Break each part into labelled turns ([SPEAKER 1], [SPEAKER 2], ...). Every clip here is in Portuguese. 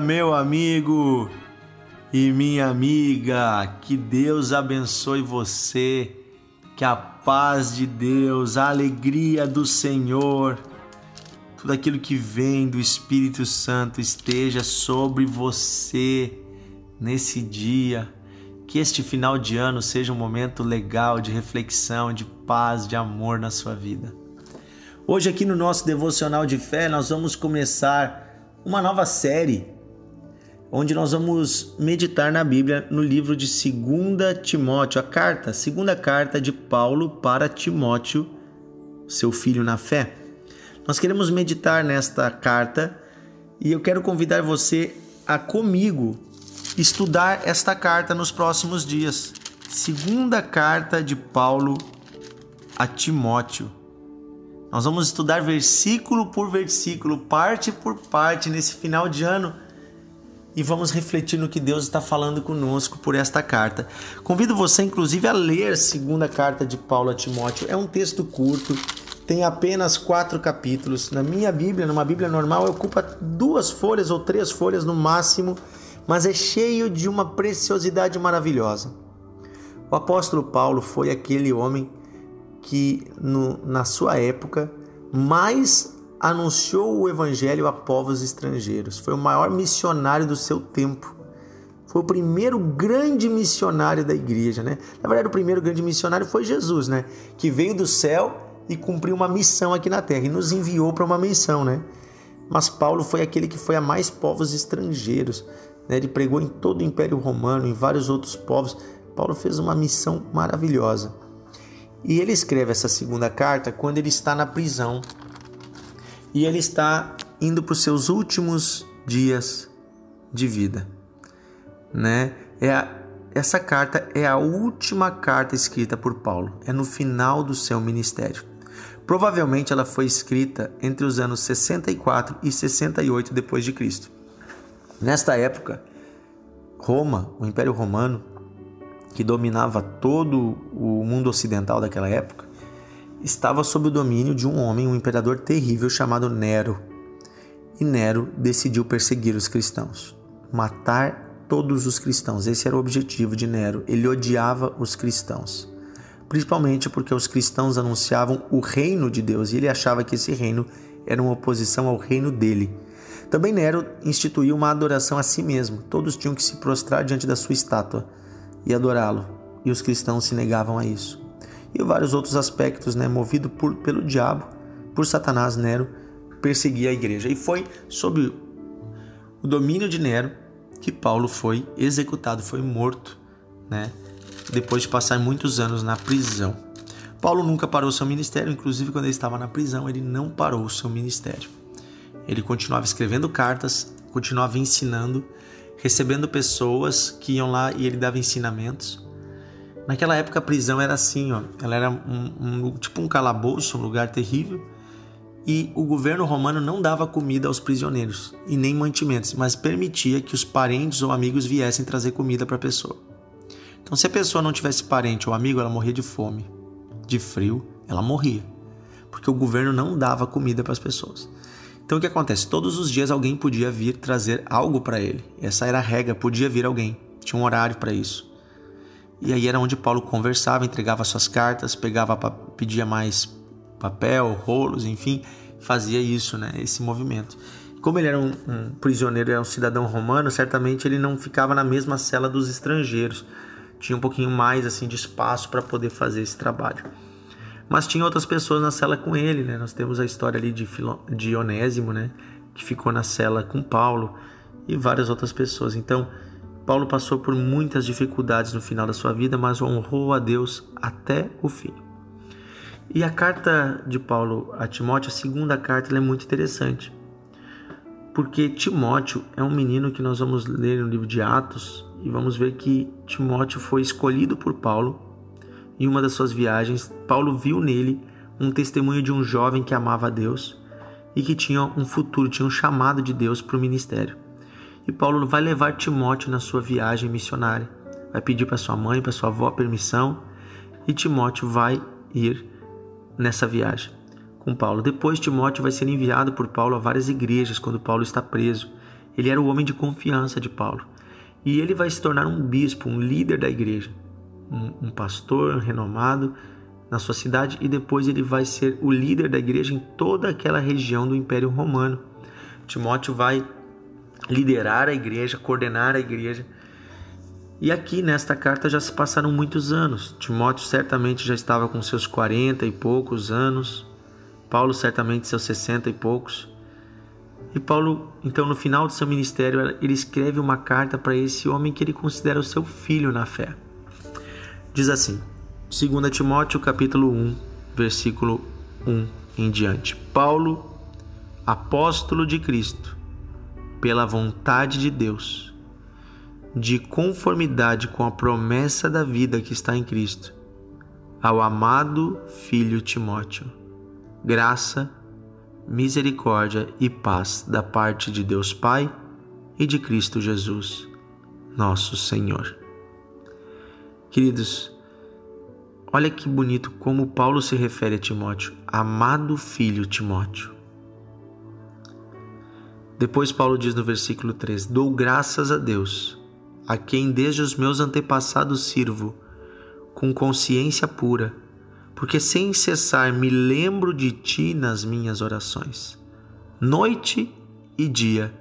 [SPEAKER 1] meu amigo e minha amiga. Que Deus abençoe você. Que a paz de Deus, a alegria do Senhor, tudo aquilo que vem do Espírito Santo esteja sobre você nesse dia. Que este final de ano seja um momento legal de reflexão, de paz, de amor na sua vida. Hoje, aqui no nosso devocional de fé, nós vamos começar uma nova série onde nós vamos meditar na Bíblia no livro de 2 Timóteo, a carta, segunda carta de Paulo para Timóteo, seu filho na fé. Nós queremos meditar nesta carta e eu quero convidar você a comigo estudar esta carta nos próximos dias. Segunda carta de Paulo a Timóteo. Nós vamos estudar versículo por versículo, parte por parte nesse final de ano e vamos refletir no que Deus está falando conosco por esta carta. Convido você, inclusive, a ler a segunda carta de Paulo a Timóteo. É um texto curto, tem apenas quatro capítulos. Na minha Bíblia, numa Bíblia normal, ocupa duas folhas ou três folhas no máximo, mas é cheio de uma preciosidade maravilhosa. O apóstolo Paulo foi aquele homem que no, na sua época mais anunciou o evangelho a povos estrangeiros. Foi o maior missionário do seu tempo. Foi o primeiro grande missionário da igreja, né? Na verdade, o primeiro grande missionário foi Jesus, né? Que veio do céu e cumpriu uma missão aqui na terra e nos enviou para uma missão, né? Mas Paulo foi aquele que foi a mais povos estrangeiros, né? Ele pregou em todo o Império Romano, em vários outros povos. Paulo fez uma missão maravilhosa. E ele escreve essa segunda carta quando ele está na prisão e ele está indo para os seus últimos dias de vida, né? É a, essa carta é a última carta escrita por Paulo, é no final do seu ministério. Provavelmente ela foi escrita entre os anos 64 e 68 depois de Cristo. Nesta época, Roma, o Império Romano, que dominava todo o mundo ocidental daquela época, estava sob o domínio de um homem, um imperador terrível chamado Nero. E Nero decidiu perseguir os cristãos, matar todos os cristãos. Esse era o objetivo de Nero. Ele odiava os cristãos, principalmente porque os cristãos anunciavam o reino de Deus e ele achava que esse reino era uma oposição ao reino dele. Também Nero instituiu uma adoração a si mesmo. Todos tinham que se prostrar diante da sua estátua e adorá-lo, e os cristãos se negavam a isso. E vários outros aspectos, né, movido por, pelo diabo, por Satanás, Nero perseguia a igreja. E foi sob o domínio de Nero que Paulo foi executado, foi morto, né, depois de passar muitos anos na prisão. Paulo nunca parou seu ministério, inclusive quando ele estava na prisão, ele não parou o seu ministério. Ele continuava escrevendo cartas, continuava ensinando recebendo pessoas que iam lá e ele dava ensinamentos. Naquela época a prisão era assim, ó, ela era um, um, tipo um calabouço, um lugar terrível, e o governo romano não dava comida aos prisioneiros e nem mantimentos, mas permitia que os parentes ou amigos viessem trazer comida para a pessoa. Então, se a pessoa não tivesse parente ou amigo, ela morria de fome, de frio, ela morria, porque o governo não dava comida para as pessoas. Então o que acontece? Todos os dias alguém podia vir trazer algo para ele. Essa era a regra, podia vir alguém. Tinha um horário para isso. E aí era onde Paulo conversava, entregava suas cartas, pegava, pedia mais papel, rolos, enfim, fazia isso, né? Esse movimento. Como ele era um, um prisioneiro, era um cidadão romano, certamente ele não ficava na mesma cela dos estrangeiros. Tinha um pouquinho mais assim de espaço para poder fazer esse trabalho. Mas tinha outras pessoas na cela com ele, né? Nós temos a história ali de, Filo, de Onésimo, né? Que ficou na cela com Paulo e várias outras pessoas. Então, Paulo passou por muitas dificuldades no final da sua vida, mas honrou a Deus até o fim. E a carta de Paulo a Timóteo, a segunda carta, é muito interessante. Porque Timóteo é um menino que nós vamos ler no livro de Atos e vamos ver que Timóteo foi escolhido por Paulo em uma das suas viagens, Paulo viu nele um testemunho de um jovem que amava a Deus e que tinha um futuro, tinha um chamado de Deus para o ministério. E Paulo vai levar Timóteo na sua viagem missionária. Vai pedir para sua mãe, para sua avó permissão e Timóteo vai ir nessa viagem com Paulo. Depois Timóteo vai ser enviado por Paulo a várias igrejas quando Paulo está preso. Ele era o homem de confiança de Paulo. E ele vai se tornar um bispo, um líder da igreja, um, um pastor renomado na sua cidade e depois ele vai ser o líder da igreja em toda aquela região do Império Romano. Timóteo vai liderar a igreja, coordenar a igreja. E aqui nesta carta já se passaram muitos anos. Timóteo certamente já estava com seus 40 e poucos anos, Paulo certamente seus 60 e poucos. E Paulo, então, no final do seu ministério, ele escreve uma carta para esse homem que ele considera o seu filho na fé. Diz assim: 2 Timóteo capítulo 1, versículo 1 em diante. Paulo, apóstolo de Cristo, pela vontade de Deus, de conformidade com a promessa da vida que está em Cristo, ao amado filho Timóteo. Graça misericórdia e paz da parte de Deus Pai e de Cristo Jesus, nosso Senhor. Queridos, olha que bonito como Paulo se refere a Timóteo, amado filho Timóteo. Depois Paulo diz no versículo 3: Dou graças a Deus, a quem desde os meus antepassados sirvo, com consciência pura porque sem cessar me lembro de ti nas minhas orações, noite e dia,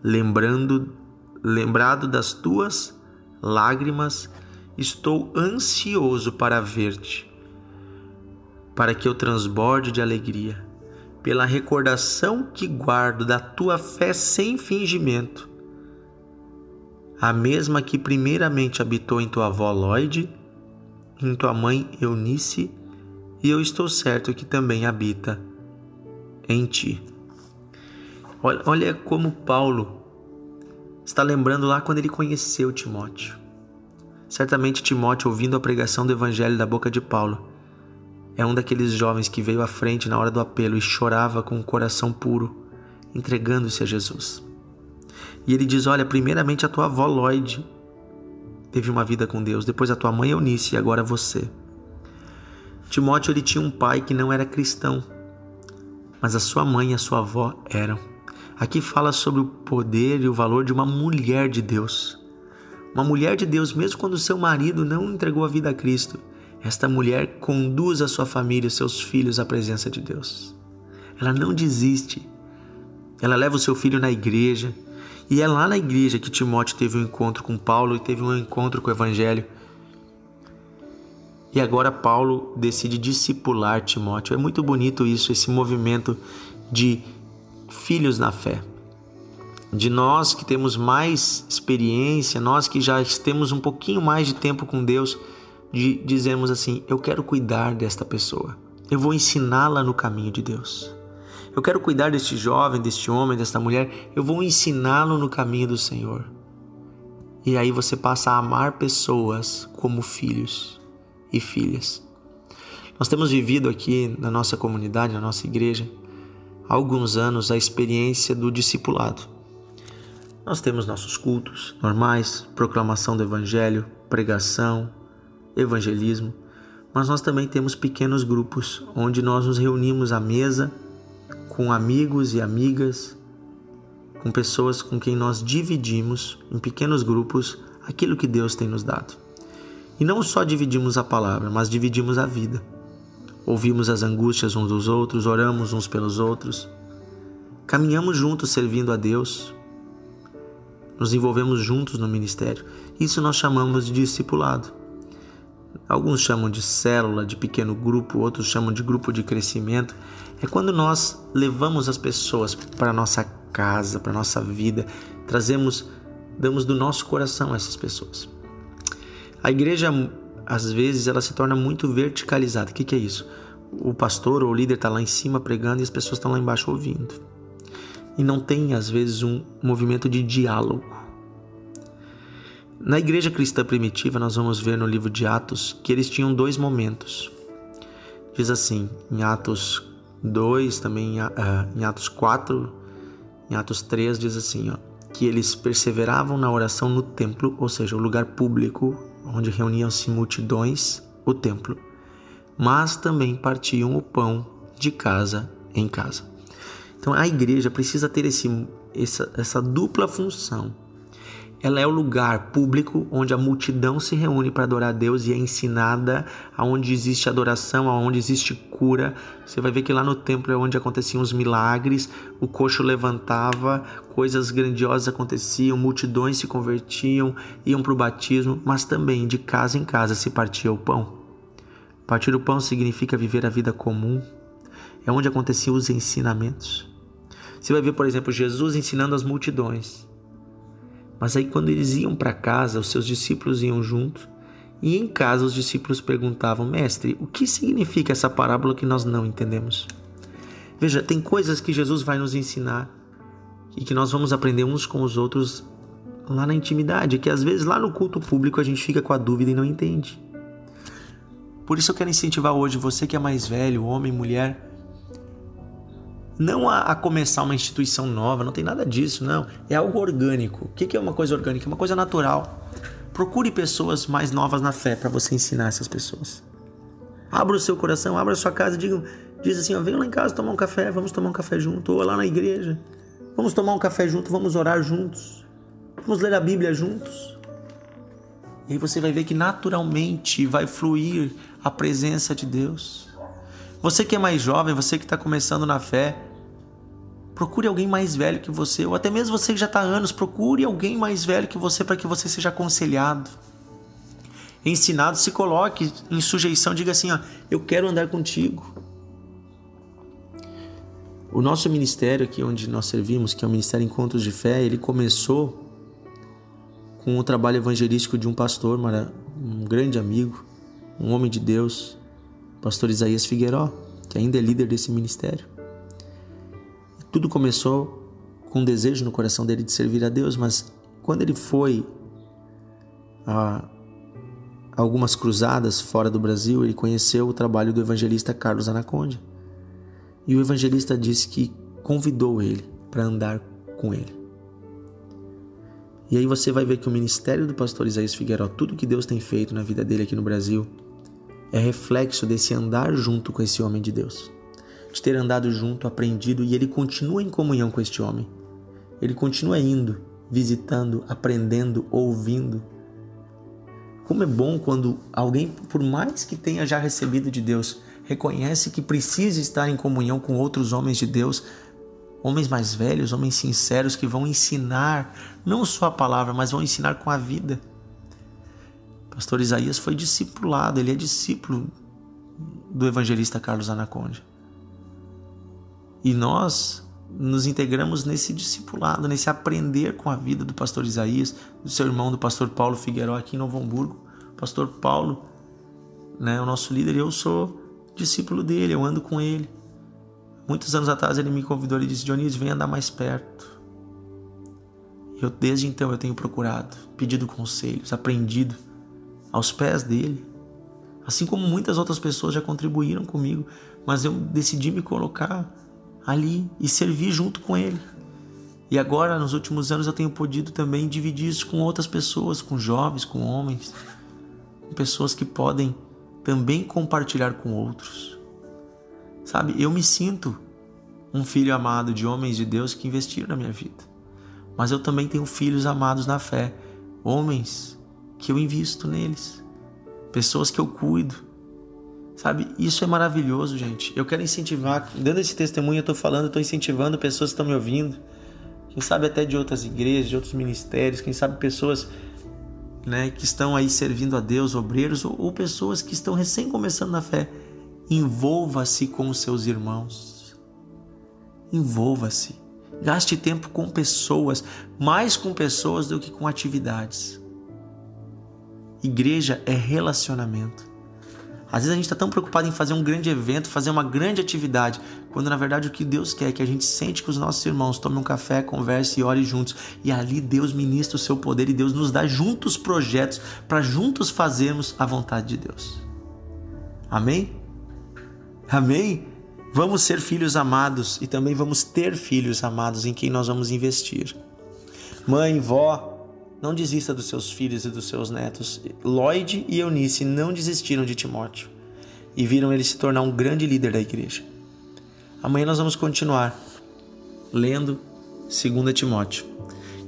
[SPEAKER 1] lembrando, lembrado das tuas lágrimas, estou ansioso para ver-te, para que eu transborde de alegria, pela recordação que guardo da tua fé sem fingimento, a mesma que primeiramente habitou em tua avó Lloyd em tua mãe Eunice, e eu estou certo que também habita em ti. Olha, olha como Paulo está lembrando lá quando ele conheceu Timóteo. Certamente Timóteo, ouvindo a pregação do evangelho da boca de Paulo, é um daqueles jovens que veio à frente na hora do apelo e chorava com o coração puro, entregando-se a Jesus. E ele diz: Olha, primeiramente a tua avó Lloyd teve uma vida com Deus, depois a tua mãe Eunice e agora você. Timóteo ele tinha um pai que não era cristão, mas a sua mãe e a sua avó eram. Aqui fala sobre o poder e o valor de uma mulher de Deus. Uma mulher de Deus, mesmo quando seu marido não entregou a vida a Cristo, esta mulher conduz a sua família e seus filhos à presença de Deus. Ela não desiste. Ela leva o seu filho na igreja, e é lá na igreja que Timóteo teve um encontro com Paulo e teve um encontro com o Evangelho. E agora Paulo decide discipular Timóteo. É muito bonito isso, esse movimento de filhos na fé. De nós que temos mais experiência, nós que já temos um pouquinho mais de tempo com Deus, de dizermos assim: eu quero cuidar desta pessoa. Eu vou ensiná-la no caminho de Deus. Eu quero cuidar deste jovem, deste homem, desta mulher. Eu vou ensiná-lo no caminho do Senhor. E aí você passa a amar pessoas como filhos e filhas. Nós temos vivido aqui na nossa comunidade, na nossa igreja, há alguns anos a experiência do discipulado. Nós temos nossos cultos normais, proclamação do evangelho, pregação, evangelismo, mas nós também temos pequenos grupos onde nós nos reunimos à mesa com amigos e amigas, com pessoas com quem nós dividimos em pequenos grupos aquilo que Deus tem nos dado. E não só dividimos a palavra, mas dividimos a vida. Ouvimos as angústias uns dos outros, oramos uns pelos outros, caminhamos juntos servindo a Deus, nos envolvemos juntos no ministério. Isso nós chamamos de discipulado. Alguns chamam de célula, de pequeno grupo, outros chamam de grupo de crescimento. É quando nós levamos as pessoas para nossa casa, para nossa vida, trazemos, damos do nosso coração a essas pessoas. A igreja, às vezes, ela se torna muito verticalizada. O que, que é isso? O pastor ou o líder está lá em cima pregando e as pessoas estão lá embaixo ouvindo. E não tem, às vezes, um movimento de diálogo. Na igreja cristã primitiva, nós vamos ver no livro de Atos que eles tinham dois momentos. Diz assim, em Atos 2, também em Atos 4, em Atos 3, diz assim, ó, que eles perseveravam na oração no templo, ou seja, o lugar público onde reuniam-se multidões, o templo, mas também partiam o pão de casa em casa. Então a igreja precisa ter esse essa, essa dupla função ela é o lugar público onde a multidão se reúne para adorar a Deus e é ensinada, aonde existe adoração, aonde existe cura. Você vai ver que lá no templo é onde aconteciam os milagres, o coxo levantava, coisas grandiosas aconteciam, multidões se convertiam, iam para o batismo, mas também de casa em casa se partia o pão. Partir o pão significa viver a vida comum. É onde aconteciam os ensinamentos. Você vai ver, por exemplo, Jesus ensinando as multidões. Mas aí, quando eles iam para casa, os seus discípulos iam junto, e em casa os discípulos perguntavam: Mestre, o que significa essa parábola que nós não entendemos? Veja, tem coisas que Jesus vai nos ensinar e que nós vamos aprender uns com os outros lá na intimidade, que às vezes lá no culto público a gente fica com a dúvida e não entende. Por isso eu quero incentivar hoje você que é mais velho, homem, mulher, não a, a, começar uma instituição nova, não tem nada disso, não. É algo orgânico. O que, que é uma coisa orgânica? É uma coisa natural. Procure pessoas mais novas na fé para você ensinar essas pessoas. Abra o seu coração, abra a sua casa diga, diz assim: ó, venha lá em casa tomar um café, vamos tomar um café junto, ou lá na igreja. Vamos tomar um café junto, vamos orar juntos. Vamos ler a Bíblia juntos. E aí você vai ver que naturalmente vai fluir a presença de Deus. Você que é mais jovem, você que está começando na fé, procure alguém mais velho que você, ou até mesmo você que já está há anos, procure alguém mais velho que você para que você seja aconselhado. Ensinado, se coloque em sujeição, diga assim: ó, eu quero andar contigo. O nosso ministério aqui onde nós servimos, que é o Ministério Encontros de Fé, ele começou com o trabalho evangelístico de um pastor, um grande amigo, um homem de Deus, pastor Isaías Figueiró, que ainda é líder desse ministério. Tudo começou com um desejo no coração dele de servir a Deus, mas quando ele foi a algumas cruzadas fora do Brasil, ele conheceu o trabalho do evangelista Carlos Anaconda. E o evangelista disse que convidou ele para andar com ele. E aí você vai ver que o ministério do pastor Isaías Figueiró, tudo que Deus tem feito na vida dele aqui no Brasil, é reflexo desse andar junto com esse homem de Deus. De ter andado junto, aprendido e ele continua em comunhão com este homem. Ele continua indo, visitando, aprendendo, ouvindo. Como é bom quando alguém, por mais que tenha já recebido de Deus, reconhece que precisa estar em comunhão com outros homens de Deus, homens mais velhos, homens sinceros que vão ensinar não só a palavra, mas vão ensinar com a vida. Pastor Isaías foi discipulado, ele é discípulo do evangelista Carlos Anaconda. E nós nos integramos nesse discipulado, nesse aprender com a vida do pastor Isaías, do seu irmão, do pastor Paulo Figueiró aqui em Novo Hamburgo. pastor Paulo, né, o nosso líder, eu sou discípulo dele, eu ando com ele. Muitos anos atrás ele me convidou e disse: Dionísio, vem andar mais perto. Eu desde então eu tenho procurado, pedido conselhos, aprendido aos pés dele. Assim como muitas outras pessoas já contribuíram comigo, mas eu decidi me colocar ali e servir junto com ele. E agora, nos últimos anos, eu tenho podido também dividir isso com outras pessoas, com jovens, com homens, com pessoas que podem também compartilhar com outros. Sabe, eu me sinto um filho amado de homens de Deus que investiram na minha vida. Mas eu também tenho filhos amados na fé, homens que eu invisto neles, pessoas que eu cuido. Sabe, isso é maravilhoso, gente. Eu quero incentivar, dando esse testemunho, eu estou falando, estou incentivando pessoas que estão me ouvindo, quem sabe até de outras igrejas, de outros ministérios, quem sabe pessoas né, que estão aí servindo a Deus, obreiros, ou, ou pessoas que estão recém começando na fé. Envolva-se com os seus irmãos. Envolva-se. Gaste tempo com pessoas, mais com pessoas do que com atividades. Igreja é relacionamento. Às vezes a gente está tão preocupado em fazer um grande evento, fazer uma grande atividade, quando na verdade o que Deus quer é que a gente sente com os nossos irmãos, tome um café, converse e ore juntos. E ali Deus ministra o seu poder e Deus nos dá juntos projetos para juntos fazermos a vontade de Deus. Amém? Amém? Vamos ser filhos amados e também vamos ter filhos amados em quem nós vamos investir. Mãe, vó, não desista dos seus filhos e dos seus netos. Lloyd e Eunice não desistiram de Timóteo e viram ele se tornar um grande líder da igreja. Amanhã nós vamos continuar lendo 2 Timóteo.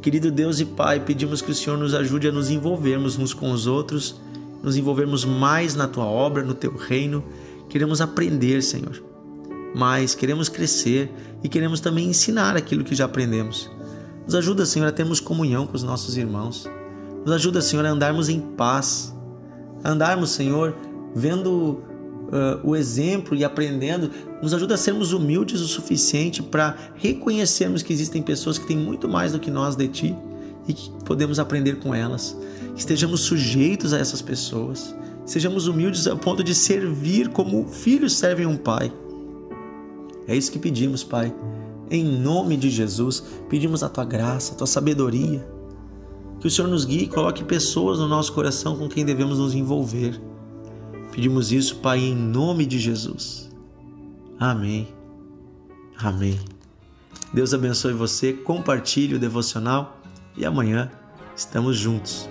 [SPEAKER 1] Querido Deus e Pai, pedimos que o Senhor nos ajude a nos envolvermos uns com os outros, nos envolvermos mais na tua obra, no teu reino. Queremos aprender, Senhor. Mas queremos crescer e queremos também ensinar aquilo que já aprendemos. Nos ajuda, Senhor, a termos comunhão com os nossos irmãos. Nos ajuda, Senhor, a andarmos em paz. A andarmos, Senhor, vendo uh, o exemplo e aprendendo, nos ajuda a sermos humildes o suficiente para reconhecermos que existem pessoas que têm muito mais do que nós de Ti e que podemos aprender com elas. Que estejamos sujeitos a essas pessoas, sejamos humildes ao ponto de servir como filhos servem um pai. É isso que pedimos, Pai. Em nome de Jesus, pedimos a tua graça, a tua sabedoria. Que o Senhor nos guie e coloque pessoas no nosso coração com quem devemos nos envolver. Pedimos isso, Pai, em nome de Jesus. Amém. Amém. Deus abençoe você, compartilhe o devocional e amanhã estamos juntos.